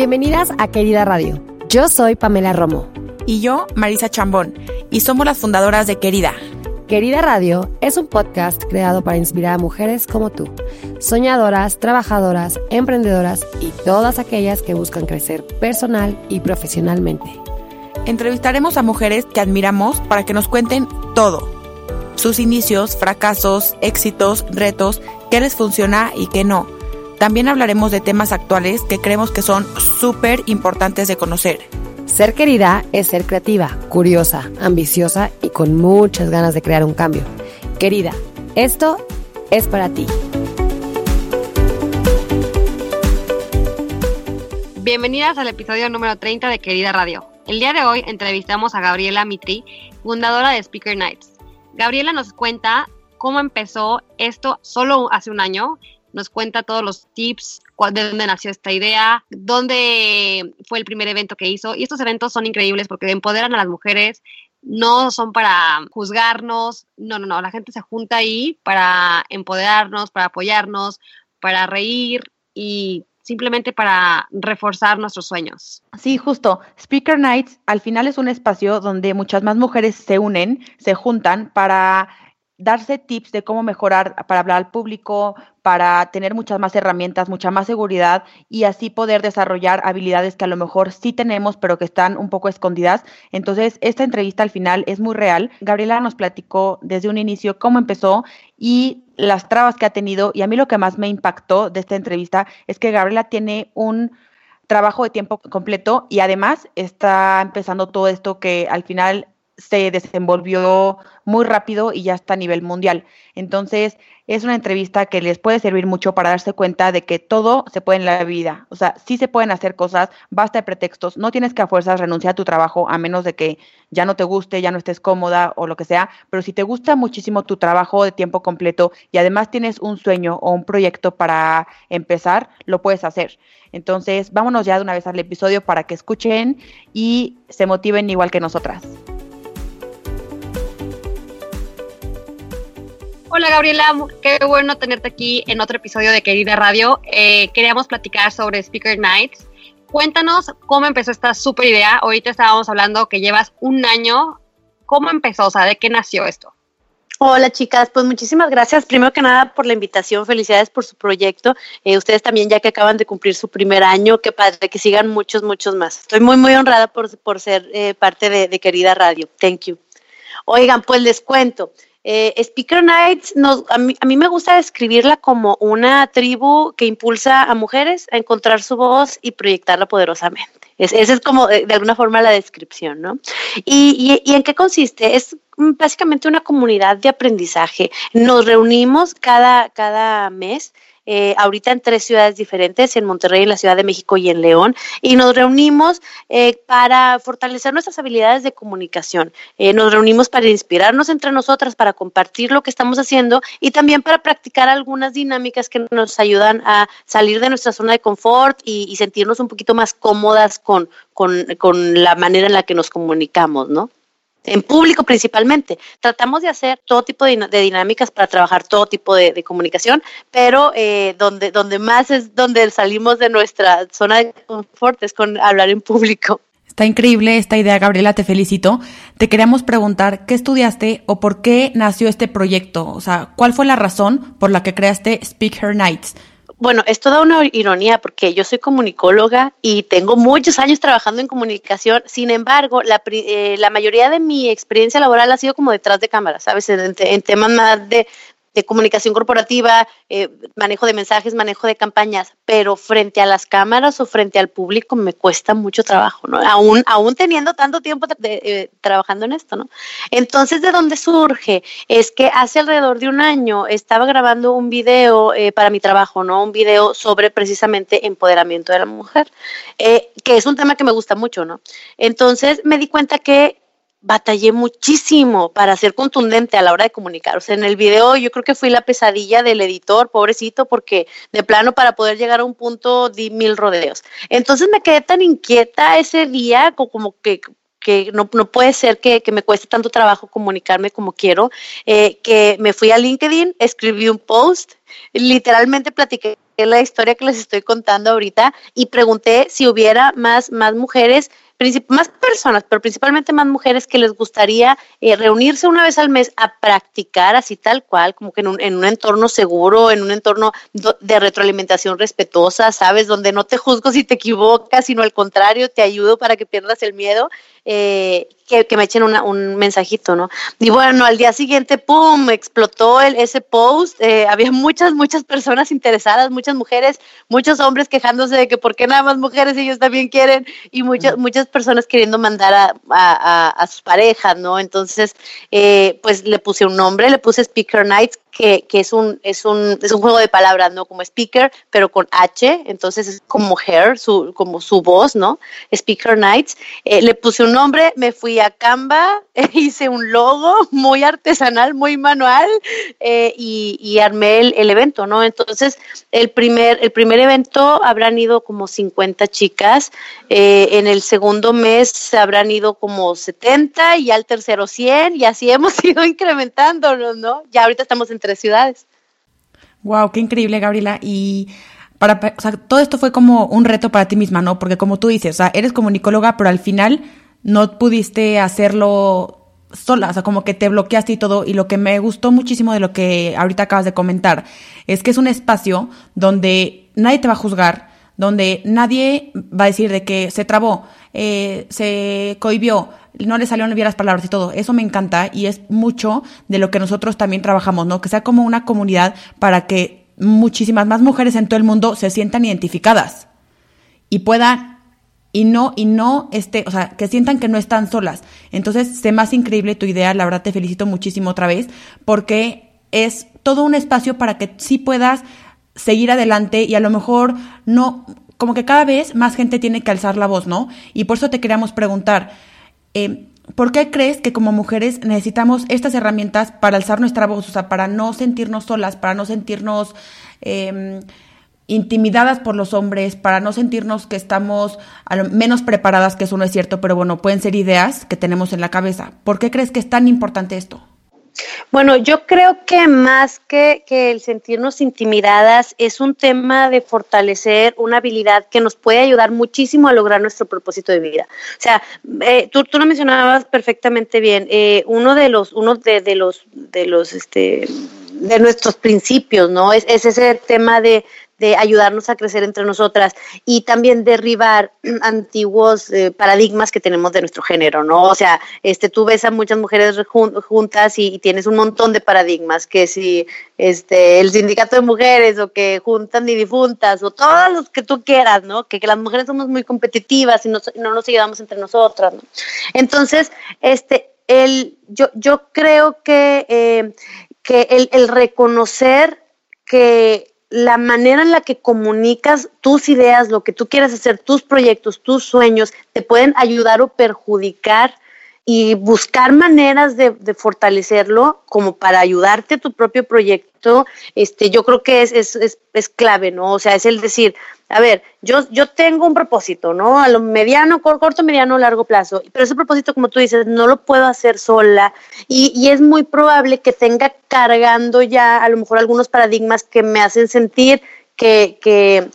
Bienvenidas a Querida Radio. Yo soy Pamela Romo. Y yo, Marisa Chambón. Y somos las fundadoras de Querida. Querida Radio es un podcast creado para inspirar a mujeres como tú, soñadoras, trabajadoras, emprendedoras y todas aquellas que buscan crecer personal y profesionalmente. Entrevistaremos a mujeres que admiramos para que nos cuenten todo. Sus inicios, fracasos, éxitos, retos, qué les funciona y qué no también hablaremos de temas actuales que creemos que son súper importantes de conocer. Ser querida es ser creativa, curiosa, ambiciosa y con muchas ganas de crear un cambio. Querida, esto es para ti. Bienvenidas al episodio número 30 de Querida Radio. El día de hoy entrevistamos a Gabriela Mitri, fundadora de Speaker Nights. Gabriela nos cuenta cómo empezó esto solo hace un año nos cuenta todos los tips, de dónde nació esta idea, dónde fue el primer evento que hizo. Y estos eventos son increíbles porque empoderan a las mujeres, no son para juzgarnos, no, no, no, la gente se junta ahí para empoderarnos, para apoyarnos, para reír y simplemente para reforzar nuestros sueños. Sí, justo. Speaker Nights al final es un espacio donde muchas más mujeres se unen, se juntan para darse tips de cómo mejorar para hablar al público, para tener muchas más herramientas, mucha más seguridad y así poder desarrollar habilidades que a lo mejor sí tenemos, pero que están un poco escondidas. Entonces, esta entrevista al final es muy real. Gabriela nos platicó desde un inicio cómo empezó y las trabas que ha tenido. Y a mí lo que más me impactó de esta entrevista es que Gabriela tiene un trabajo de tiempo completo y además está empezando todo esto que al final se desenvolvió muy rápido y ya está a nivel mundial. Entonces, es una entrevista que les puede servir mucho para darse cuenta de que todo se puede en la vida. O sea, sí se pueden hacer cosas, basta de pretextos, no tienes que a fuerzas renunciar a tu trabajo a menos de que ya no te guste, ya no estés cómoda o lo que sea, pero si te gusta muchísimo tu trabajo de tiempo completo y además tienes un sueño o un proyecto para empezar, lo puedes hacer. Entonces, vámonos ya de una vez al episodio para que escuchen y se motiven igual que nosotras. Hola Gabriela, qué bueno tenerte aquí en otro episodio de Querida Radio. Eh, queríamos platicar sobre Speaker Nights. Cuéntanos cómo empezó esta super idea. Ahorita estábamos hablando que llevas un año. ¿Cómo empezó? O sea, ¿de qué nació esto? Hola chicas, pues muchísimas gracias primero que nada por la invitación, felicidades por su proyecto, eh, ustedes también ya que acaban de cumplir su primer año, qué padre, que sigan muchos, muchos más. Estoy muy, muy honrada por, por ser eh, parte de, de Querida Radio, thank you. Oigan, pues les cuento, eh, Speaker Nights, a, mí, me gusta describirla como una tribu que impulsa a mujeres a encontrar su voz y proyectarla poderosamente. esa es como de, alguna forma la descripción, ¿no? Y, y, en qué consiste? Es básicamente una comunidad de aprendizaje. Nos reunimos cada, cada mes eh, ahorita en tres ciudades diferentes, en Monterrey, en la Ciudad de México y en León, y nos reunimos eh, para fortalecer nuestras habilidades de comunicación. Eh, nos reunimos para inspirarnos entre nosotras, para compartir lo que estamos haciendo y también para practicar algunas dinámicas que nos ayudan a salir de nuestra zona de confort y, sentirnos un poquito más cómodas con, con la manera en la que nos comunicamos, ¿no? En público principalmente. Tratamos de hacer todo tipo de, dinámicas para trabajar todo tipo de, comunicación, pero eh, donde, donde más es donde salimos de nuestra zona de confort es con hablar en público. Está increíble esta idea, Gabriela, te felicito. Te queríamos preguntar, ¿qué estudiaste o por qué nació este proyecto? O sea, ¿cuál fue la razón por la que creaste Speak Her Nights? Bueno, es toda una ironía porque yo soy comunicóloga y tengo muchos años trabajando en comunicación. Sin embargo, la, eh, la mayoría de mi experiencia laboral ha sido como detrás de cámara, ¿sabes? en temas más de, de comunicación corporativa, eh, manejo de mensajes, manejo de campañas, pero frente a las cámaras o frente al público me cuesta mucho trabajo, ¿no? Aún, aún teniendo tanto tiempo eh, trabajando en esto, ¿no? Entonces, ¿de dónde surge? Es que hace alrededor de un año estaba grabando un video eh, para mi trabajo, ¿no? Un video sobre precisamente empoderamiento de la mujer, que es un tema que me gusta mucho, ¿no? Entonces me di cuenta que batallé muchísimo para ser contundente a la hora de comunicar. O sea, en el video yo creo que fui la pesadilla del editor, pobrecito, porque de plano para poder llegar a un punto di mil rodeos. Entonces me quedé tan inquieta ese día como que que no, no puede ser que, me cueste tanto trabajo comunicarme como quiero, eh, que me fui a LinkedIn, escribí un post, literalmente platiqué la historia que les estoy contando ahorita y pregunté si hubiera más, más mujeres más personas, pero principalmente más mujeres que les gustaría eh, reunirse una vez al mes a practicar así tal cual, como que en un, en un entorno seguro, en un entorno de retroalimentación respetuosa, ¿sabes? Donde no te juzgo si te equivocas, sino al contrario, te ayudo para que pierdas el miedo. Eh, que, me echen un mensajito, ¿no? Y bueno, al día siguiente, ¡pum!, explotó el, ese post, eh, había muchas, muchas personas interesadas, muchas mujeres, muchos hombres quejándose de que por qué nada más mujeres ellos también quieren, y muchas, muchas personas queriendo mandar a, a, a, sus parejas, ¿no? Entonces, eh, pues le puse un nombre, le puse Speaker Nights, que, que, es, un, es, un, es un juego de palabras, ¿no? Como speaker, pero con H, entonces es como hair, su, como su voz, ¿no? Speaker Nights. Eh, le puse un nombre, me fui a Canva, hice un logo muy artesanal, muy manual, eh, y, y, armé el, el, evento, ¿no? Entonces, el primer, el primer evento habrán ido como 50 chicas, eh, en el segundo mes habrán ido como 70, y al tercero 100, y así hemos ido incrementándonos, ¿no? Ya ahorita estamos en tres ciudades. Wow, qué increíble, Gabriela. Y para, todo esto fue como un reto para ti misma, ¿no? Porque como tú dices, o sea, eres comunicóloga, pero al final no pudiste hacerlo sola, o sea, como que te bloqueaste y todo. Y lo que me gustó muchísimo de lo que ahorita acabas de comentar es que es un espacio donde nadie te va a juzgar, donde nadie va a decir de que se trabó, eh, se cohibió, no le salieron bien las palabras y todo. Eso me encanta y es mucho de lo que nosotros también trabajamos, ¿no? Que sea como una comunidad para que muchísimas más mujeres en todo el mundo se sientan identificadas y puedan y no y no este, o sea, que sientan que no están solas. Entonces, sé más increíble tu idea, la verdad te felicito muchísimo otra vez porque es todo un espacio para que sí puedas seguir adelante y a lo mejor no como que cada vez más gente tiene que alzar la voz, ¿no? Y por eso te queríamos preguntar, eh, ¿por qué crees que como mujeres necesitamos estas herramientas para alzar nuestra voz? O sea, para no sentirnos solas, para no sentirnos em, intimidadas por los hombres, para no sentirnos que estamos menos preparadas, que eso no es cierto, pero bueno, pueden ser ideas que tenemos en la cabeza. ¿Por qué crees que es tan importante esto? Bueno, yo creo que más que, el sentirnos intimidadas es un tema de fortalecer una habilidad que nos puede ayudar muchísimo a lograr nuestro propósito de vida. O sea, eh, tú, tú, lo mencionabas perfectamente bien. Eh, uno de los, uno de, de los, de los, este, de nuestros principios, ¿no? Es, es ese tema de, de ayudarnos a crecer entre nosotras y también derribar antiguos eh, paradigmas que tenemos de nuestro género, ¿no? O sea, este, tú ves a muchas mujeres juntas y, tienes un montón de paradigmas, que si este, el sindicato de mujeres o que juntan y difuntas o todos los que tú quieras, ¿no? Que, que las mujeres somos muy competitivas y no, no nos ayudamos entre nosotras, ¿no? Entonces, este, el, yo, yo creo que, eh, que el, el reconocer que la manera en la que comunicas tus ideas, lo que tú quieres hacer, tus proyectos, tus sueños, te pueden ayudar o perjudicar y buscar maneras de, fortalecerlo como para ayudarte a tu propio proyecto, este, yo creo que es, es, es, es, clave, ¿no? O sea, es el decir, a ver, yo, yo tengo un propósito, ¿no? A lo mediano, corto, mediano, largo plazo, pero ese propósito, como tú dices, no lo puedo hacer sola y, y es muy probable que tenga cargando ya a lo mejor algunos paradigmas que me hacen sentir que, que,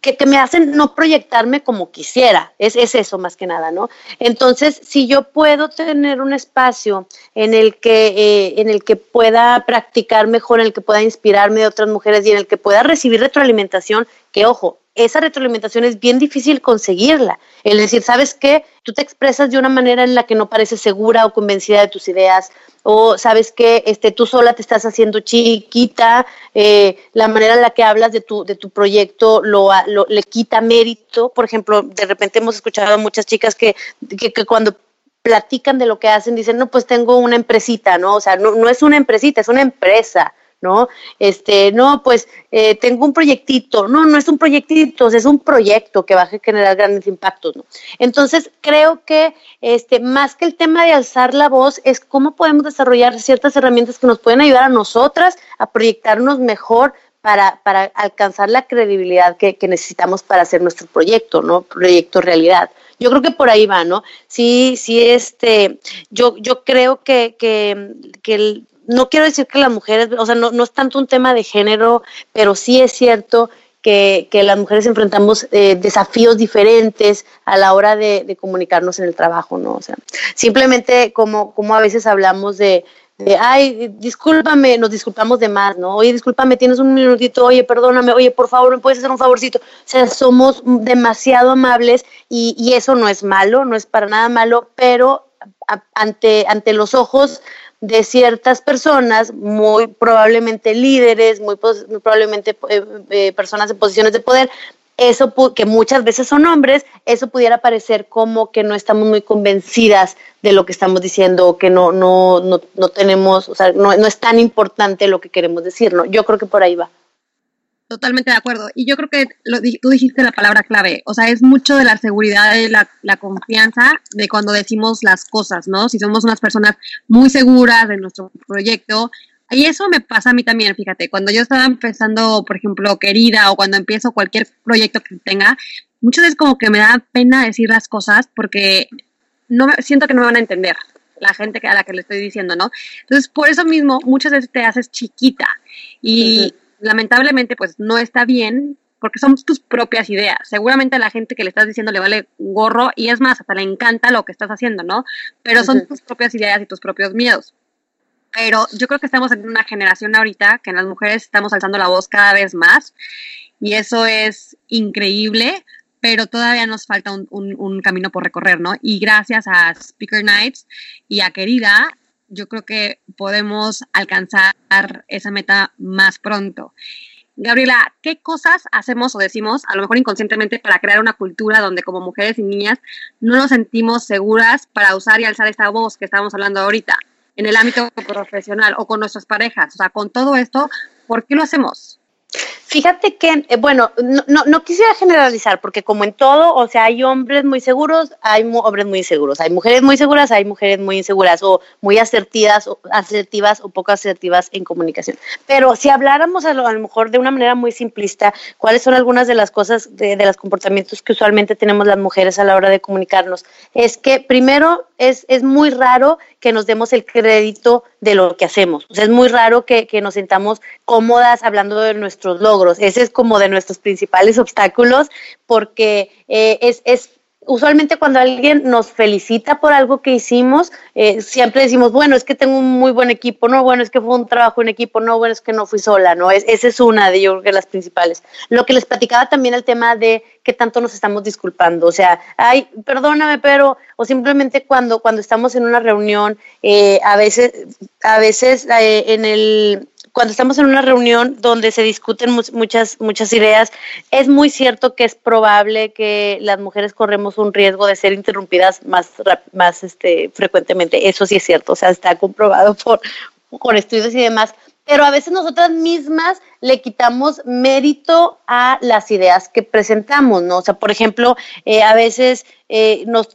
que, me hacen no proyectarme como quisiera. Es, es, eso más que nada, ¿no? Entonces, si yo puedo tener un espacio en el que, eh, en el que pueda practicar mejor, en el que pueda inspirarme de otras mujeres y en el que pueda recibir retroalimentación, que ojo, esa retroalimentación es bien difícil conseguirla. El decir, ¿sabes qué? Tú te expresas de una manera en la que no pareces segura o convencida de tus ideas, o sabes que este, tú sola te estás haciendo chiquita, eh, la manera en la que hablas de tu, de tu proyecto lo, lo, le quita mérito. Por ejemplo, de repente hemos escuchado a muchas chicas que, que, que cuando platican de lo que hacen, dicen, no, pues tengo una empresita, ¿no? O sea, no, no es una empresita, es una empresa. ¿No? Este, no, pues eh, tengo un proyectito, no, no es un proyectito, es un proyecto que va a generar grandes impactos, ¿no? Entonces, creo que este, más que el tema de alzar la voz, es cómo podemos desarrollar ciertas herramientas que nos pueden ayudar a nosotras a proyectarnos mejor para, para alcanzar la credibilidad que, que necesitamos para hacer nuestro proyecto, ¿no? Proyecto realidad. Yo creo que por ahí va, ¿no? Sí, sí, este, yo, yo creo que, que, que el, no quiero decir que las mujeres, o sea, no, no es tanto un tema de género, pero sí es cierto que, que las mujeres enfrentamos eh, desafíos diferentes a la hora de, comunicarnos en el trabajo, ¿no? O sea, simplemente como, como a veces hablamos de, de, ay, discúlpame, nos disculpamos de más, ¿no? Oye, discúlpame, tienes un minutito, oye, perdóname, oye, por favor, ¿me puedes hacer un favorcito? O sea, somos demasiado amables y, y eso no es malo, no es para nada malo, pero ante, ante los ojos de ciertas personas, muy probablemente líderes, muy, muy probablemente eh, eh, personas en posiciones de poder, eso que muchas veces son hombres, eso pudiera parecer como que no estamos muy convencidas de lo que estamos diciendo, que no, no, no, no tenemos, o sea, no, no es tan importante lo que queremos decir, ¿no? Yo creo que por ahí va. Totalmente de acuerdo. Y yo creo que lo, tú dijiste la palabra clave. O sea, es mucho de la seguridad y la, la, confianza de cuando decimos las cosas, ¿no? Si somos unas personas muy seguras de nuestro proyecto. Y eso me pasa a mí también, fíjate. Cuando yo estaba empezando, por ejemplo, querida, o cuando empiezo cualquier proyecto que tenga, muchas veces como que me da pena decir las cosas porque no siento que no me van a entender la gente a la que le estoy diciendo, ¿no? Entonces, por eso mismo, muchas veces te haces chiquita. Y, lamentablemente pues no está bien porque son tus propias ideas. Seguramente a la gente que le estás diciendo le vale gorro y es más, hasta le encanta lo que estás haciendo, ¿no? Pero son tus propias ideas y tus propios miedos. Pero yo creo que estamos en una generación ahorita que en las mujeres estamos alzando la voz cada vez más y eso es increíble, pero todavía nos falta un, un, un camino por recorrer, ¿no? Y gracias a Speaker Nights y a Querida, yo creo que podemos alcanzar esa meta más pronto. Gabriela, ¿qué cosas hacemos o decimos, a lo mejor inconscientemente, para crear una cultura donde como mujeres y niñas no nos sentimos seguras para usar y alzar esta voz que estamos hablando ahorita en el ámbito profesional o con nuestras parejas? O sea, con todo esto, ¿por qué lo hacemos? Fíjate que, eh, bueno, no, no, quisiera generalizar, porque como en todo, o sea, hay hombres muy seguros, hay hombres muy inseguros, hay mujeres muy seguras, hay mujeres muy inseguras, o muy asertivas, o asertivas o poco asertivas en comunicación. Pero si habláramos a lo, a lo, mejor de una manera muy simplista, ¿cuáles son algunas de las cosas, de, de los comportamientos que usualmente tenemos las mujeres a la hora de comunicarnos? Es que primero es, es muy raro que nos demos el crédito de lo que hacemos. Es muy raro que, que nos sintamos cómodas hablando de nuestros logros. Ese es como de nuestros principales obstáculos porque eh, es, es usualmente cuando alguien nos felicita por algo que hicimos, eh, siempre decimos, bueno, es que tengo un muy buen equipo, no, bueno, es que fue un trabajo en equipo, no, bueno, es que no fui sola, ¿no? Es, esa es una de yo creo que las principales. Lo que les platicaba también el tema de qué tanto nos estamos disculpando, o sea, ay, perdóname, pero, o simplemente cuando, cuando estamos en una reunión, eh, a veces, a veces eh, en el, cuando estamos en una reunión donde se discuten muchas, muchas ideas, es muy cierto que es probable que las mujeres corremos un riesgo de ser interrumpidas más, más este, frecuentemente. Eso sí es cierto, o sea, está comprobado por, por estudios y demás pero a veces nosotras mismas le quitamos mérito a las ideas que presentamos, ¿no? O sea, por ejemplo, eh, a veces eh, nos,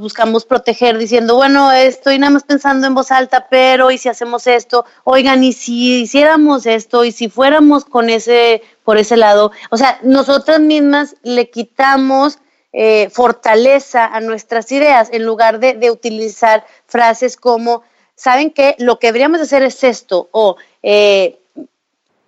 buscamos proteger diciendo, bueno, estoy nada más pensando en voz alta, pero ¿y si hacemos esto? Oigan, ¿y si hiciéramos esto? ¿Y si fuéramos con ese, por ese lado? O sea, nosotras mismas le quitamos eh, fortaleza a nuestras ideas en lugar de utilizar frases como ¿saben qué? Lo que deberíamos hacer es esto, o eh,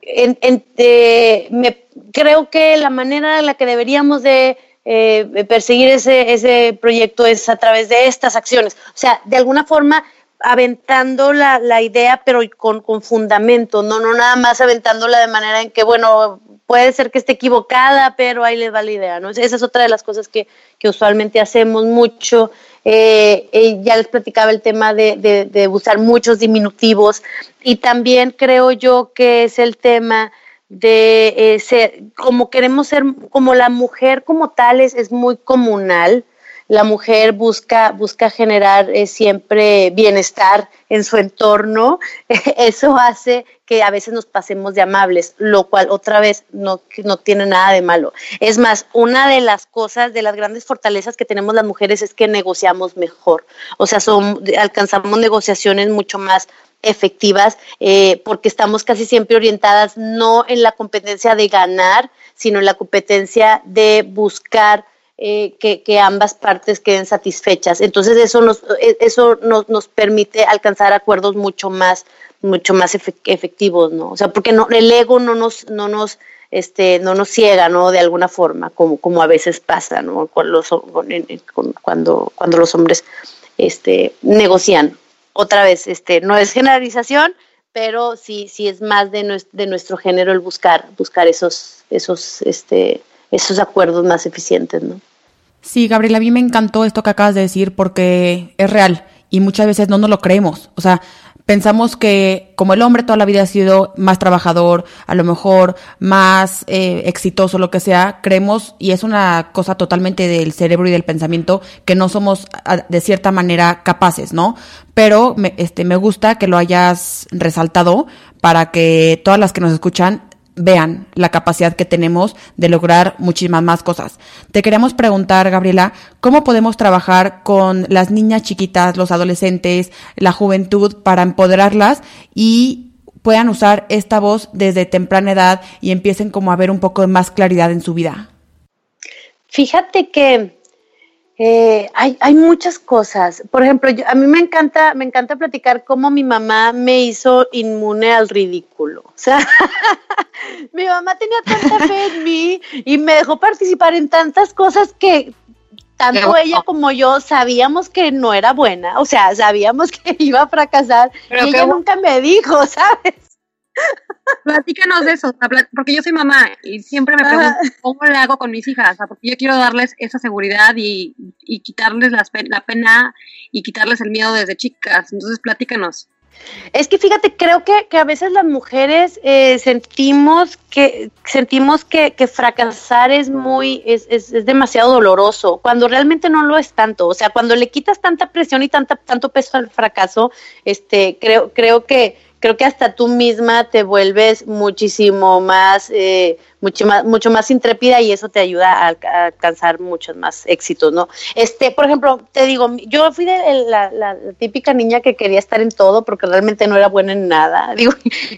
eh, me, creo que la manera en la que deberíamos de eh, perseguir ese, ese proyecto es a través de estas acciones. O sea, de alguna forma aventando la, la idea, pero con, con, fundamento, no, no nada más aventándola de manera en que, bueno, puede ser que esté equivocada, pero ahí les va la idea, ¿no? Esa es otra de las cosas que, que usualmente hacemos mucho. Eh, eh, ya les platicaba el tema de, de, de, usar muchos diminutivos y también creo yo que es el tema de eh, ser, como queremos ser, como la mujer como tal es, es muy comunal, la mujer busca, busca generar eh, siempre bienestar en su entorno, eso hace que a veces nos pasemos de amables, lo cual otra vez no, no tiene nada de malo. Es más, una de las cosas, de las grandes fortalezas que tenemos las mujeres es que negociamos mejor, o sea, son, alcanzamos negociaciones mucho más efectivas eh, porque estamos casi siempre orientadas no en la competencia de ganar, sino en la competencia de buscar eh, que, ambas partes queden satisfechas. Entonces eso nos, e, eso nos, nos permite alcanzar acuerdos mucho más, mucho más efectivos, ¿no? O sea, porque no, el ego no nos, no nos, este, no nos ciega, ¿no? De alguna forma, como, como a veces pasa, ¿no? Cuando los, cuando, los hombres este, negocian. Otra vez, este, no es generalización, pero sí, sí es más de, de nuestro género el buscar, buscar esos, esos, este, esos acuerdos más eficientes, ¿no? Sí, Gabriela, a mí me encantó esto que acabas de decir porque es real y muchas veces no nos lo creemos. O sea, pensamos que como el hombre toda la vida ha sido más trabajador, a lo mejor más eh, exitoso, lo que sea, creemos, y es una cosa totalmente del cerebro y del pensamiento, que no somos de cierta manera capaces, ¿no? Pero me, este, me gusta que lo hayas resaltado para que todas las que nos escuchan vean la capacidad que tenemos de lograr muchísimas más cosas. Te queremos preguntar, Gabriela, ¿cómo podemos trabajar con las niñas chiquitas, los adolescentes, la juventud para empoderarlas y puedan usar esta voz desde temprana edad y empiecen como a ver un poco más claridad en su vida? Fíjate que eh, hay, hay, muchas cosas. Por ejemplo, a mí me encanta, me encanta platicar cómo mi mamá me hizo inmune al ridículo. O sea, mi mamá tenía tanta fe en mí y me dejó participar en tantas cosas que tanto ella como yo sabíamos que no era buena. O sea, sabíamos que iba a fracasar y ella nunca me dijo, ¿sabes? Platícanos de eso, porque yo soy mamá y siempre me pregunto cómo le hago con mis hijas, porque yo quiero darles esa seguridad y, quitarles la pena y quitarles el miedo desde chicas. Entonces, platícanos. Es que fíjate, creo que, que a veces las mujeres eh, sentimos que sentimos que, que fracasar es muy es, es, es, demasiado doloroso, cuando realmente no lo es tanto. O sea, cuando le quitas tanta presión y tanta, tanto peso al fracaso, este, creo, creo que creo que hasta tú misma te vuelves muchísimo más, eh, mucho más, mucho más intrépida y eso te ayuda a, alcanzar muchos más éxitos, ¿no? Este, por ejemplo, te digo, yo fui de la, típica niña que quería estar en todo porque realmente no era buena en nada, digo,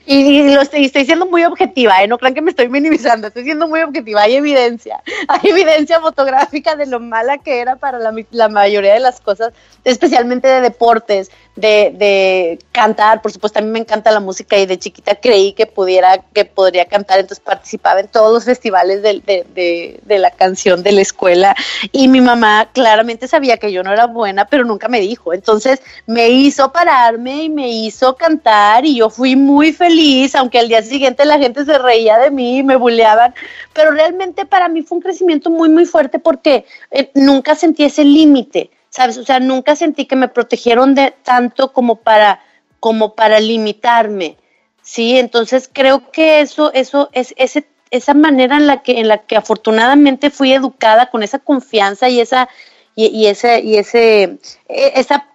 y, lo estoy, siendo muy objetiva, ¿eh? No crean que me estoy minimizando, estoy siendo muy objetiva, hay evidencia, hay evidencia fotográfica de lo mala que era para la, la mayoría de las cosas, especialmente de deportes, de, cantar, por supuesto, a mí me encanta la música y de chiquita creí que pudiera, que podría cantar, entonces participaba en todos los festivales de, de, de, la canción de la escuela y mi mamá claramente sabía que yo no era buena, pero nunca me dijo, entonces me hizo pararme y me hizo cantar y yo fui muy feliz, aunque al día siguiente la gente se reía de mí y me buleaban, pero realmente para mí fue un crecimiento muy, muy fuerte porque eh, nunca sentí ese límite ¿sabes? O sea, nunca sentí que me protegieron de tanto como para, como para limitarme, ¿sí? Entonces creo que eso, eso es ese, esa manera en la que, en la que afortunadamente fui educada con esa confianza y esa, y, ese, y ese, e, esa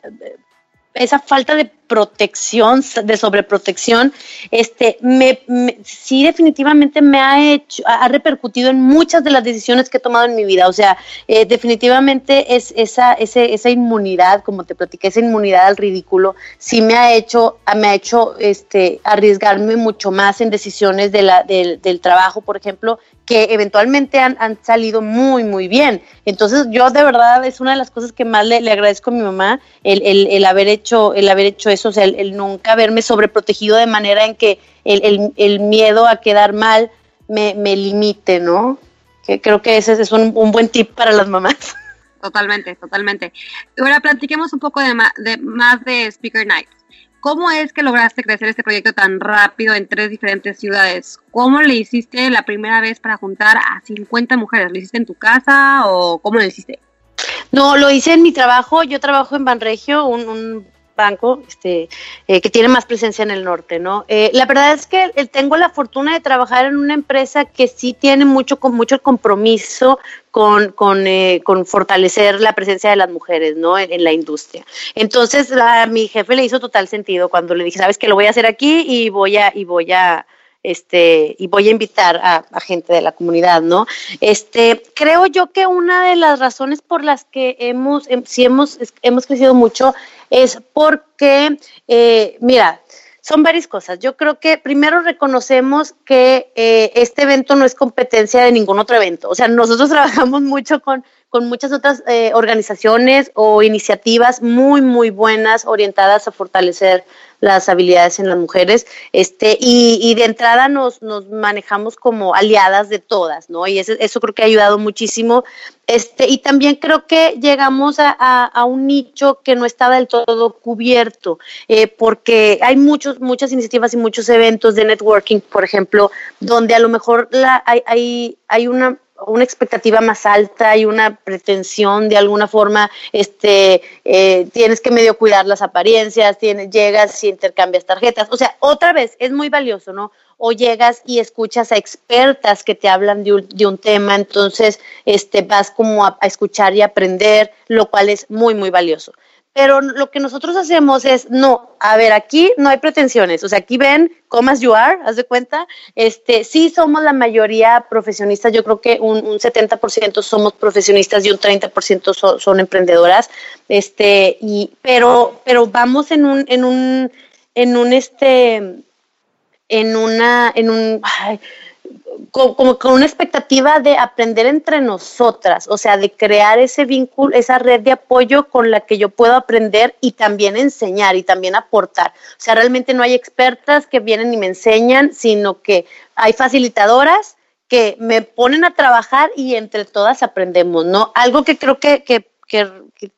esa falta de protección, de sobreprotección, este, me, sí definitivamente me ha hecho, ha repercutido en muchas de las decisiones que he tomado en mi vida. O sea, eh, definitivamente es esa, esa inmunidad, como te platiqué, esa inmunidad al ridículo, sí me ha hecho, me ha hecho este, arriesgarme mucho más en decisiones del, del trabajo, por ejemplo, que eventualmente han, han, salido muy, muy bien. Entonces, yo de verdad es una de las cosas que más le, le agradezco a mi mamá, el, el, el, haber hecho, el haber hecho o sea, el, nunca haberme sobreprotegido de manera en que el, miedo a quedar mal me, me, limite, ¿no? Que creo que ese es un, un buen tip para las mamás. Totalmente, totalmente. Ahora platiquemos un poco de, de más de Speaker Night. ¿Cómo es que lograste crecer este proyecto tan rápido en tres diferentes ciudades? ¿Cómo le hiciste la primera vez para juntar a 50 mujeres? ¿Lo hiciste en tu casa o cómo lo hiciste? No, lo hice en mi trabajo. Yo trabajo en Banregio, un, un banco este, eh, que tiene más presencia en el norte, ¿no? Eh, la verdad es que eh, tengo la fortuna de trabajar en una empresa que sí tiene mucho, con mucho compromiso con, con, con, fortalecer la presencia de las mujeres, ¿no? En, la industria. Entonces, a mi jefe le hizo total sentido cuando le dije, sabes que lo voy a hacer aquí y voy a, y voy a, este, y voy a invitar a, gente de la comunidad, ¿no? Este, creo yo que una de las razones por las que hemos, em, si hemos, hemos crecido mucho es porque, eh, mira, son varias cosas. Yo creo que primero reconocemos que eh, este evento no es competencia de ningún otro evento. O sea, nosotros trabajamos mucho con, con muchas otras eh, organizaciones o iniciativas muy, muy buenas orientadas a fortalecer las habilidades en las mujeres, este, y, y de entrada nos, nos manejamos como aliadas de todas, ¿no? Y eso, eso creo que ha ayudado muchísimo. Este, y también creo que llegamos a, a, un nicho que no estaba del todo cubierto, eh, porque hay muchos, muchas iniciativas y muchos eventos de networking, por ejemplo, donde a lo mejor la, hay, hay, hay una una expectativa más alta y una pretensión de alguna forma, este, eh, tienes que medio cuidar las apariencias, tienes, llegas y intercambias tarjetas. O sea, otra vez, es muy valioso, ¿no? O llegas y escuchas a expertas que te hablan de un, tema, entonces este, vas como a escuchar y aprender, lo cual es muy, muy valioso pero lo que nosotros hacemos es, no, a ver, aquí no hay pretensiones, o sea, aquí ven cómo as you are, haz de cuenta, este, sí somos la mayoría profesionistas, yo creo que un, un 70% somos profesionistas y un 30% so, son emprendedoras, este, y, pero, pero vamos en un, en un, en un, este, en una, en un, ay, como con una expectativa de aprender entre nosotras, o sea, de crear ese vínculo, esa red de apoyo con la que yo puedo aprender y también enseñar y también aportar. O sea, realmente no hay expertas que vienen y me enseñan, sino que hay facilitadoras que me ponen a trabajar y entre todas aprendemos, ¿no? Algo que creo que, que, que, que,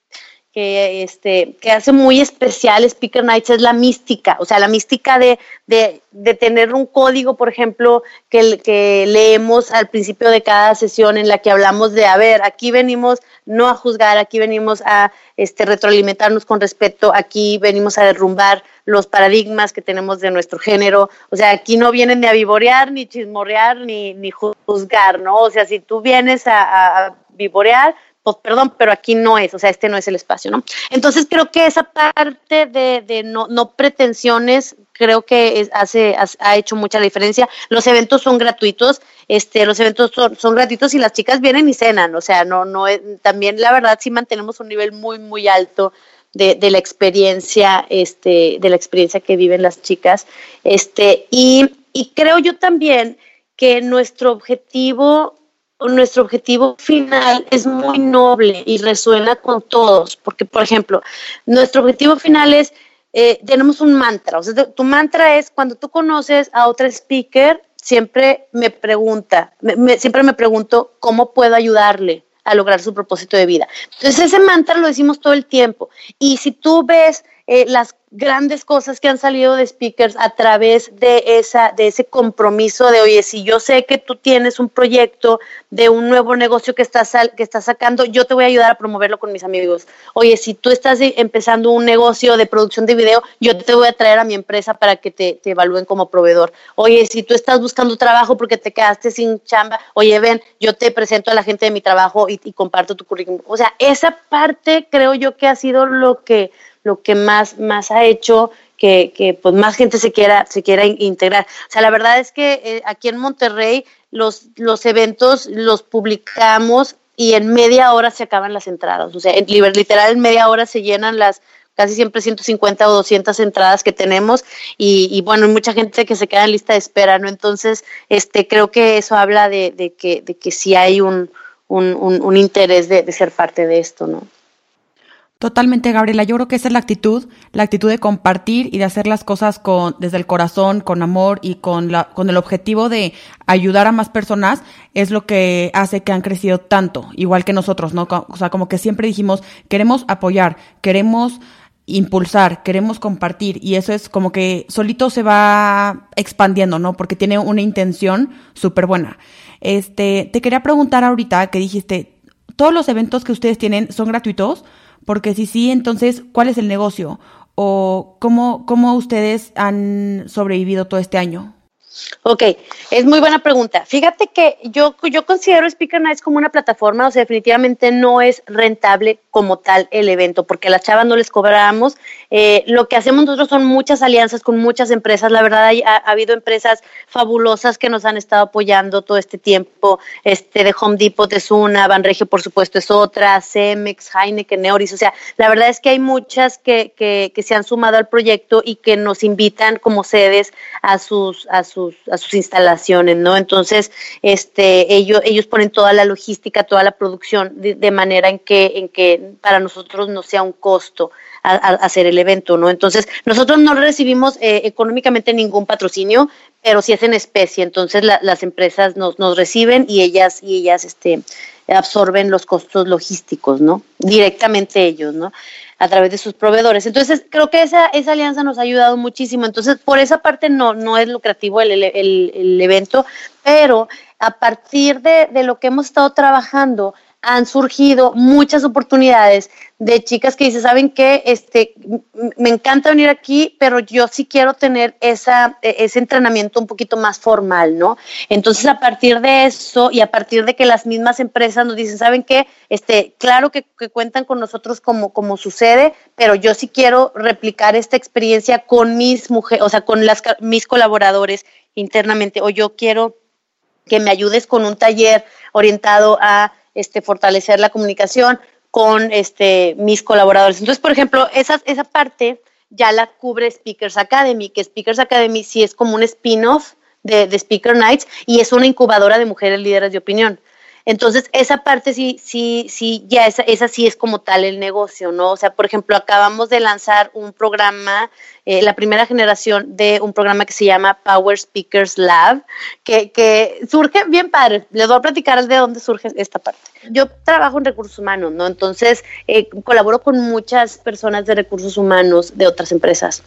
este, que hace muy especial Speaker Nights es la mística, o sea, la mística de, de, de tener un código, por ejemplo, que, que, leemos al principio de cada sesión en la que hablamos de, a ver, aquí venimos no a juzgar, aquí venimos a este, retroalimentarnos con respeto, aquí venimos a derrumbar los paradigmas que tenemos de nuestro género, o sea, aquí no vienen ni a vivorear, ni chismorrear, ni, ni juzgar, ¿no? O sea, si tú vienes a, a vivorear, pues perdón, pero aquí no es, o sea, este no es el espacio, ¿no? Entonces creo que esa parte de, de no, no, pretensiones creo que hace, ha hecho mucha diferencia. Los eventos son gratuitos, este, los eventos son, son gratuitos y las chicas vienen y cenan, o sea, no, no, también la verdad sí mantenemos un nivel muy, muy alto de, de, la experiencia, este, de la experiencia que viven las chicas, este, y, y creo yo también que nuestro objetivo nuestro objetivo final es muy noble y resuena con todos, porque, por ejemplo, nuestro objetivo final es, eh, tenemos un mantra, o sea, tu mantra es cuando tú conoces a otro speaker, siempre me pregunta, siempre me pregunto cómo puedo ayudarle a lograr su propósito de vida. Entonces, ese mantra lo decimos todo el tiempo. Y si tú ves eh, las grandes cosas que han salido de speakers a través de esa de ese compromiso de oye si yo sé que tú tienes un proyecto de un nuevo negocio que estás que estás sacando yo te voy a ayudar a promoverlo con mis amigos. Oye si tú estás empezando un negocio de producción de video yo te voy a traer a mi empresa para que te, te evalúen como proveedor. Oye si tú estás buscando trabajo porque te quedaste sin chamba oye ven yo te presento a la gente de mi trabajo y comparto tu currículum o sea esa parte creo yo que ha sido lo que lo que más, más ha hecho que, que pues más gente se quiera, se quiera integrar. O sea, la verdad es que eh, aquí en Monterrey los, los eventos los publicamos y en media hora se acaban las entradas. O sea, en, literal en media hora se llenan las casi siempre 150 o 200 entradas que tenemos y, bueno, hay mucha gente que se queda en lista de espera, ¿no? Entonces, este, creo que eso habla de, de que, de que sí hay un, un, un, un interés de ser parte de esto, ¿no? Totalmente, Gabriela. Yo creo que esa es la actitud, la actitud de compartir y de hacer las cosas con, desde el corazón, con amor y con la, con el objetivo de ayudar a más personas es lo que hace que han crecido tanto, igual que nosotros, ¿no? O sea, como que siempre dijimos, queremos apoyar, queremos impulsar, queremos compartir y eso es como que solito se va expandiendo, ¿no? Porque tiene una intención súper buena. Este, te quería preguntar ahorita que dijiste, todos los eventos que ustedes tienen son gratuitos. Porque si sí, entonces, ¿cuál es el negocio? ¿O cómo, cómo ustedes han sobrevivido todo este año? Ok, es muy buena pregunta. Fíjate que yo, yo considero Speaker Nights como una plataforma, o sea, definitivamente no es rentable como tal el evento, porque a las chavas no les cobramos. Eh, lo que hacemos nosotros son muchas alianzas con muchas empresas. La verdad, hay, ha, ha, habido empresas fabulosas que nos han estado apoyando todo este tiempo. Este, de Home Depot es una, Banregio, por supuesto, es otra, Cemex, Heineken, Neoris. O sea, la verdad es que hay muchas que, que, que se han sumado al proyecto y que nos invitan como sedes a sus, a sus sus, a sus instalaciones, ¿no? Entonces, este, ellos, ellos ponen toda la logística, toda la producción de, manera en que, en que para nosotros no sea un costo hacer el evento, ¿no? Entonces, nosotros no recibimos eh, económicamente ningún patrocinio, pero sí es en especie, entonces las empresas nos, nos reciben y ellas, y ellas, este, absorben los costos logísticos, ¿no? Directamente ellos, ¿no? A través de sus proveedores. Entonces, creo que esa, esa alianza nos ha ayudado muchísimo. Entonces, por esa parte no, no es lucrativo el, el, el evento, pero a partir de, de lo que hemos estado trabajando, han surgido muchas oportunidades de chicas que dicen, ¿saben qué? Este, me encanta venir aquí, pero yo sí quiero tener esa, e, ese entrenamiento un poquito más formal, ¿no? Entonces, a partir de eso y a partir de que las mismas empresas nos dicen, ¿saben qué? Este, claro que, cuentan con nosotros como, como sucede, pero yo sí quiero replicar esta experiencia con mis mujeres, o sea, con las, mis colaboradores internamente, o yo quiero que me ayudes con un taller orientado a este, fortalecer la comunicación con este, mis colaboradores. Entonces, por ejemplo, esa, esa parte ya la cubre Speakers Academy, que Speakers Academy sí es como un spin-off de, de Speaker Nights y es una incubadora de mujeres líderes de opinión. Entonces, esa parte sí, sí, sí, ya esa, esa sí es como tal el negocio, ¿no? O sea, por ejemplo, acabamos de lanzar un programa, eh, la primera generación de un programa que se llama Power Speakers Lab, que, que surge bien padre. Les voy a platicar de dónde surge esta parte. Yo trabajo en recursos humanos, ¿no? Entonces, eh, colaboro con muchas personas de recursos humanos de otras empresas.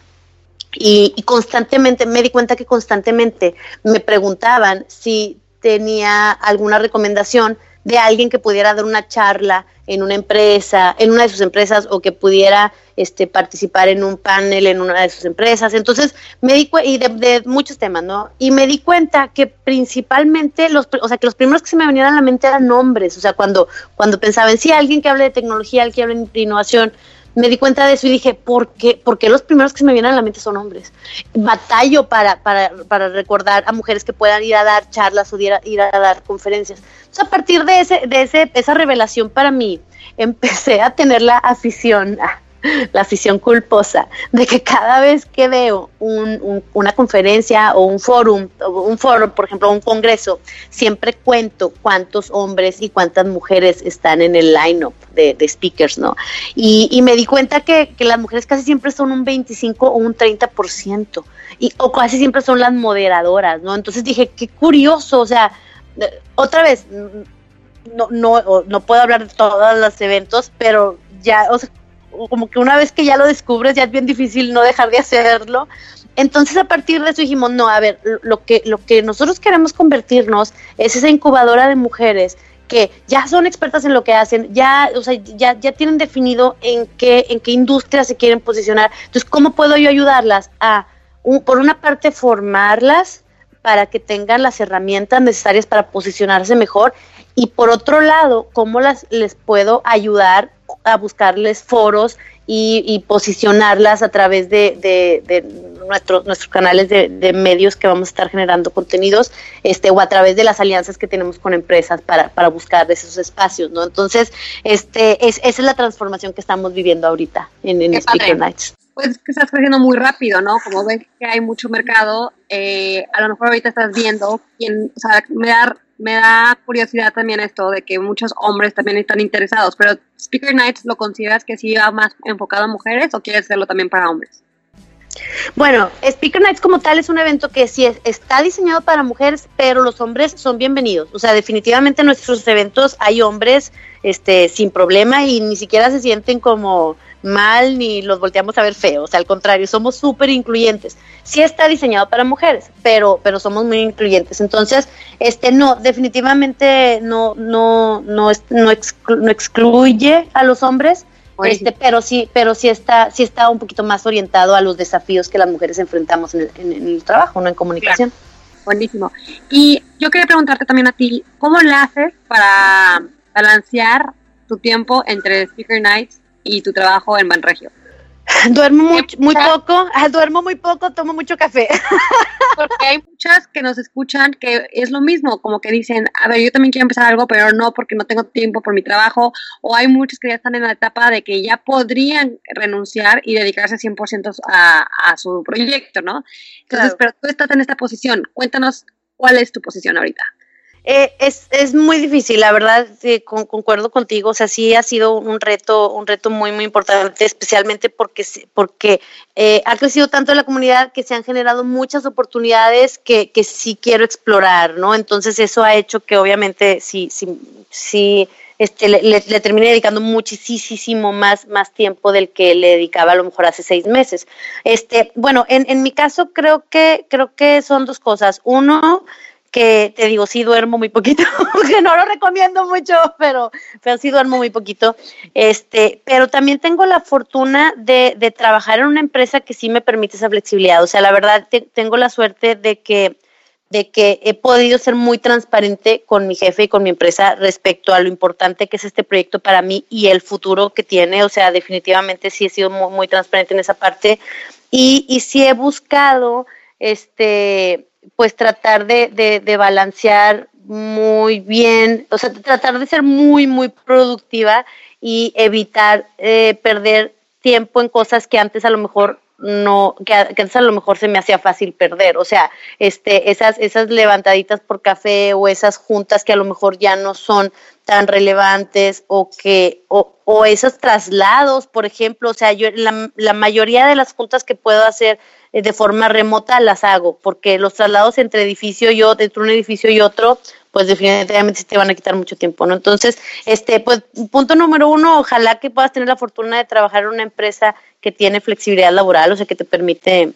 Y, y, constantemente, me di cuenta que constantemente me preguntaban si tenía alguna recomendación de alguien que pudiera dar una charla en una empresa, en una de sus empresas, o que pudiera este, participar en un panel en una de sus empresas. Entonces, me di y de, muchos temas, ¿no? Y me di cuenta que principalmente los, o sea, que los primeros que se me venían a la mente eran nombres. O sea, cuando, cuando pensaba en sí, alguien que hable de tecnología, alguien que hable de innovación, me di cuenta de eso y dije, ¿por qué? Porque los primeros que se me vienen a la mente son hombres. Batallo para, para, para recordar a mujeres que puedan ir a dar charlas o ir a, ir a dar conferencias. Entonces, a partir de, ese, de ese, esa revelación para mí, empecé a tener la afición, la afición culposa de que cada vez que veo una conferencia o un foro, un foro, por ejemplo, un congreso, siempre cuento cuántos hombres y cuántas mujeres están en el line-up de, speakers, ¿no? Y, me di cuenta que, las mujeres casi siempre son un 25 o un 30%, y, o casi siempre son las moderadoras, ¿no? Entonces dije, qué curioso, o sea, otra vez, no, no, no puedo hablar de todos los eventos, pero ya, o sea, como que una vez que ya lo descubres, ya es bien difícil no dejar de hacerlo. Entonces a partir de eso dijimos, no, a ver, lo que, lo que nosotros queremos convertirnos es esa incubadora de mujeres que ya son expertas en lo que hacen, ya, o sea, ya, ya tienen definido en qué, en qué industria se quieren posicionar. Entonces, ¿cómo puedo yo ayudarlas a, por una parte, formarlas para que tengan las herramientas necesarias para posicionarse mejor y por otro lado, cómo las, les puedo ayudar a buscarles foros y, posicionarlas a través de, de, nuestros, nuestros canales de, medios que vamos a estar generando contenidos este o a través de las alianzas que tenemos con empresas para, para buscar esos espacios, ¿no? Entonces, este es, esa es la transformación que estamos viviendo ahorita en, en Speaker Nights. Pues que estás creciendo muy rápido, ¿no? Como ves que hay mucho mercado, eh, a lo mejor ahorita estás viendo quién, o sea, me da me da curiosidad también esto de que muchos hombres también están interesados, pero Speaker Nights lo consideras que sí va más enfocado a mujeres o quieres hacerlo también para hombres? Bueno, Speaker Nights como tal es un evento que sí está diseñado para mujeres, pero los hombres son bienvenidos. O sea, definitivamente en nuestros eventos hay hombres este, sin problema y ni siquiera se sienten como mal ni los volteamos a ver feos, al contrario, somos súper incluyentes. Sí está diseñado para mujeres, pero, pero somos muy incluyentes. Entonces, este no, definitivamente no, no, no, no, excluye a los hombres, este, pero sí, pero sí está, sí está un poquito más orientado a los desafíos que las mujeres enfrentamos en el, trabajo, no en comunicación. Buenísimo. Y yo quería preguntarte también a ti, ¿cómo lo haces para balancear tu tiempo entre Speaker Nights y tu trabajo en Banregio? Duermo muy, muy poco, ah, duermo muy poco, tomo mucho café. porque hay muchas que nos escuchan que es lo mismo, como que dicen, a ver, yo también quiero empezar algo, pero no porque no tengo tiempo por mi trabajo, o hay muchas que ya están en la etapa de que ya podrían renunciar y dedicarse 100% a, a su proyecto, ¿no? Entonces, pero tú estás en esta posición, cuéntanos cuál es tu posición ahorita. Eh, es, es muy difícil, la verdad, concuerdo contigo, o sea, sí ha sido un reto, un reto muy, muy importante, especialmente porque, porque eh, ha crecido tanto la comunidad que se han generado muchas oportunidades que, que sí quiero explorar, ¿no? Entonces eso ha hecho que obviamente sí, sí, sí este, le, le, terminé dedicando muchísimo más, más tiempo del que le dedicaba a lo mejor hace seis meses. Este, bueno, en, en mi caso creo que, creo que son dos cosas. Uno, que te digo, sí duermo muy poquito, que no lo recomiendo mucho, pero, pero sí duermo muy poquito. Este, pero también tengo la fortuna de, de trabajar en una empresa que sí me permite esa flexibilidad. O sea, la verdad, tengo la suerte de que de que he podido ser muy transparente con mi jefe y con mi empresa respecto a lo importante que es este proyecto para mí y el futuro que tiene. O sea, definitivamente sí he sido muy, muy transparente en esa parte y, y sí he buscado este pues tratar de, de, balancear muy bien, o sea, tratar de ser muy, muy productiva y evitar eh, perder tiempo en cosas que antes a lo mejor no, que, antes a lo mejor se me hacía fácil perder, o sea, este, esas, esas levantaditas por café o esas juntas que a lo mejor ya no son tan relevantes o que, o, o esos traslados, por ejemplo, o sea, yo la, la mayoría de las juntas que puedo hacer eh, de forma remota las hago, porque los traslados entre edificio y otro, entre un edificio y otro, pues definitivamente te van a quitar mucho tiempo, ¿no? Entonces, este, pues, punto número uno, ojalá que puedas tener la fortuna de trabajar en una empresa que tiene flexibilidad laboral, o sea, que te permite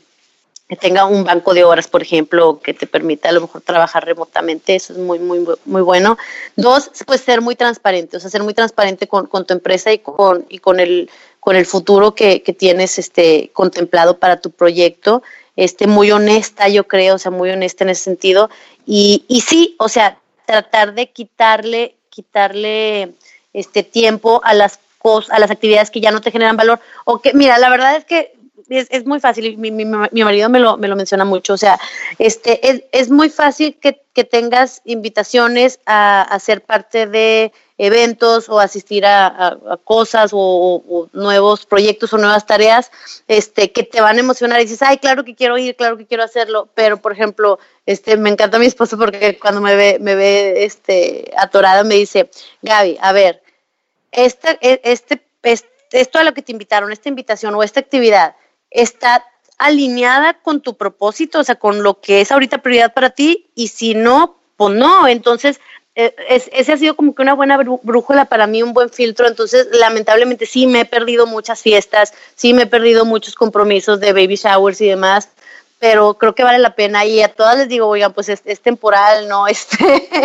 que tenga un banco de horas, por ejemplo, que te permita a lo mejor trabajar remotamente, eso es muy, muy, muy bueno. Dos, pues ser muy transparente, o sea, ser muy transparente con, con tu empresa y con, y con el con el futuro que, que tienes este, contemplado para tu proyecto. Este, muy honesta, yo creo, o sea, muy honesta en ese sentido. Y, y sí, o sea, tratar de quitarle, quitarle este tiempo a las cosas, a las actividades que ya no te generan valor. O que, mira, la verdad es que es, es muy fácil, mi, mi, mi, marido me lo, me lo menciona mucho, o sea, este, es, es muy fácil que, que tengas invitaciones a, a ser parte de eventos o asistir a, cosas o, nuevos proyectos o nuevas tareas este, que te van a emocionar y dices, ay, claro que quiero ir, claro que quiero hacerlo, pero por ejemplo, este, me encanta mi esposo porque cuando me ve, me ve este, atorada me dice, Gaby, a ver, este, este, esto a lo que te invitaron, esta invitación o esta actividad, está alineada con tu propósito, o sea, con lo que es ahorita prioridad para ti, y si no, pues no, entonces eh, ese ha sido como que una buena brújula para mí, un buen filtro. Entonces, lamentablemente sí me he perdido muchas fiestas, sí me he perdido muchos compromisos de baby showers y demás, pero creo que vale la pena y a todas les digo, oigan, pues es, temporal, ¿no? Este,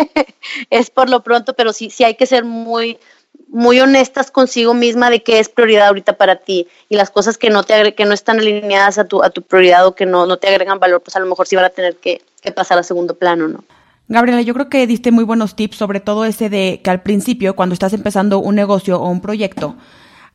es por lo pronto, pero sí, sí hay que ser muy, muy honestas consigo misma de qué es prioridad ahorita para ti y las cosas que no te que no están alineadas a tu, a tu prioridad o que no, no te agregan valor, pues a lo mejor sí van a tener que, que pasar a segundo plano, ¿no? Gabriela, yo creo que diste muy buenos tips, sobre todo ese de que al principio, cuando estás empezando un negocio o un proyecto,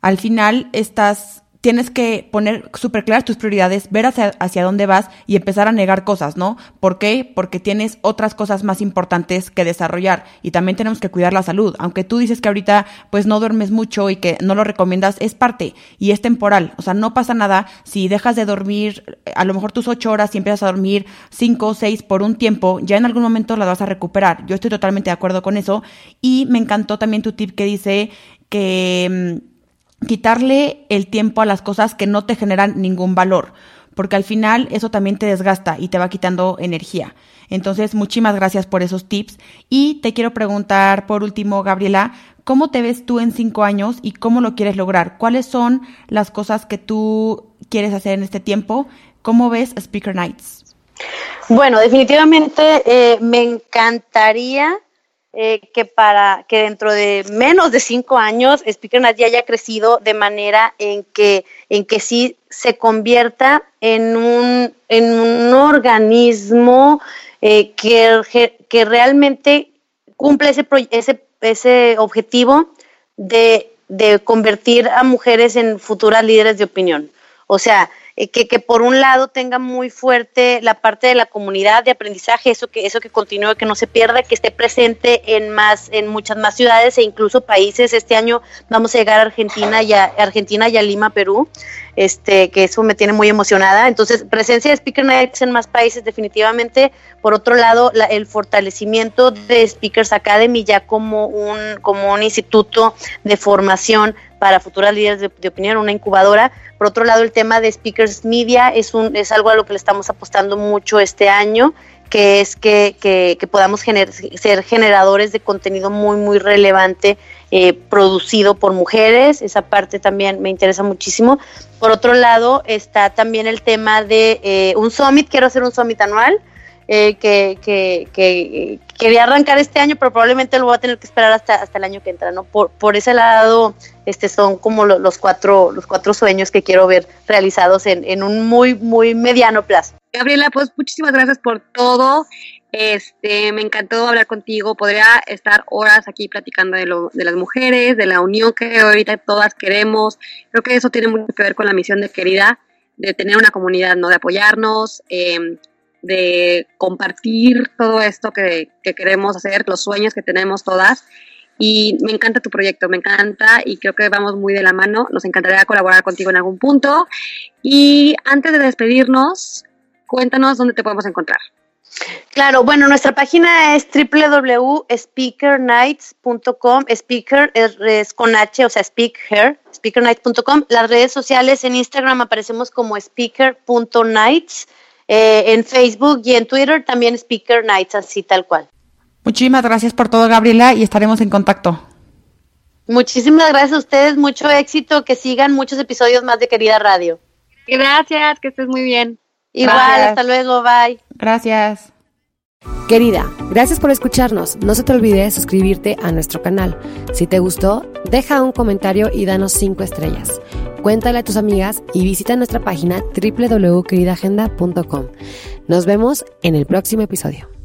al final estás tienes que poner súper claras tus prioridades, ver hacia, hacia dónde vas y empezar a negar cosas, ¿no? ¿Por qué? Porque tienes otras cosas más importantes que desarrollar y también tenemos que cuidar la salud. Aunque tú dices que ahorita pues no duermes mucho y que no lo recomiendas, es parte y es temporal. O sea, no pasa nada si dejas de dormir a lo mejor tus ocho horas y empiezas a dormir cinco o seis por un tiempo, ya en algún momento las vas a recuperar. Yo estoy totalmente de acuerdo con eso y me encantó también tu tip que dice que mm, quitarle el tiempo a las cosas que no te generan ningún valor, porque al final eso también te desgasta y te va quitando energía. Entonces, muchísimas gracias por esos tips. Y te quiero preguntar, por último, Gabriela, ¿cómo te ves tú en cinco años y cómo lo quieres lograr? ¿Cuáles son las cosas que tú quieres hacer en este tiempo? ¿Cómo ves Speaker Nights? Bueno, definitivamente eh, me encantaría eh, que para que dentro de menos de cinco años Speaker ya haya crecido de manera en que, en que sí se convierta en un, en un organismo eh, que, que realmente cumple ese, ese, ese objetivo de, de convertir a mujeres en futuras líderes de opinión. O sea, eh, que, que por un lado tenga muy fuerte la parte de la comunidad de aprendizaje, eso que, eso que continúe, que no se pierda, que esté presente en más, en muchas más ciudades e incluso países. Este año vamos a llegar a Argentina y a, Argentina y a Lima, Perú este, que eso me tiene muy emocionada. Entonces, presencia de Speaker Nights en más países definitivamente. Por otro lado, el fortalecimiento de Speakers Academy ya como un, como un instituto de formación para futuras líderes de, opinión, una incubadora. Por otro lado, el tema de Speakers Media es, un, es algo a lo que le estamos apostando mucho este año que es que, que, podamos ser generadores de contenido muy, muy relevante eh, producido por mujeres. Esa parte también me interesa muchísimo. Por otro lado, está también el tema de eh, un summit. Quiero hacer un summit anual. Eh, que, que, que, quería arrancar este año, pero probablemente lo voy a tener que esperar hasta, hasta el año que entra, ¿no? Por, por ese lado, este son como los, cuatro, los cuatro sueños que quiero ver realizados en, en un muy, muy mediano plazo. Gabriela, pues muchísimas gracias por todo. Este, me encantó hablar contigo. Podría estar horas aquí platicando de, lo, de las mujeres, de la unión que ahorita todas queremos. Creo que eso tiene mucho que ver con la misión de Querida, de tener una comunidad, ¿no? De apoyarnos, em, de compartir todo esto que, que queremos hacer, los sueños que tenemos todas. Y me encanta tu proyecto, me encanta y creo que vamos muy de la mano. Nos encantaría colaborar contigo en algún punto. Y antes de despedirnos, cuéntanos dónde te podemos encontrar. Claro, bueno, nuestra página es www.speakernights.com. Speaker es, con H, o sea, speaker, speakernights.com. Las redes sociales en Instagram aparecemos como speaker.nights. Eh, en Facebook y en Twitter también Speaker Nights, así tal cual. Muchísimas gracias por todo, Gabriela, y estaremos en contacto. Muchísimas gracias a ustedes, mucho éxito, que sigan muchos episodios más de Querida Radio. Gracias, que estés muy bien. Igual, hasta luego, bye. Gracias. Querida, gracias por escucharnos. No se te olvide suscribirte a nuestro canal. Si te gustó, deja un comentario y danos 5 estrellas. Cuéntale a tus amigas y visita nuestra página www.queridagenda.com. Nos vemos en el próximo episodio.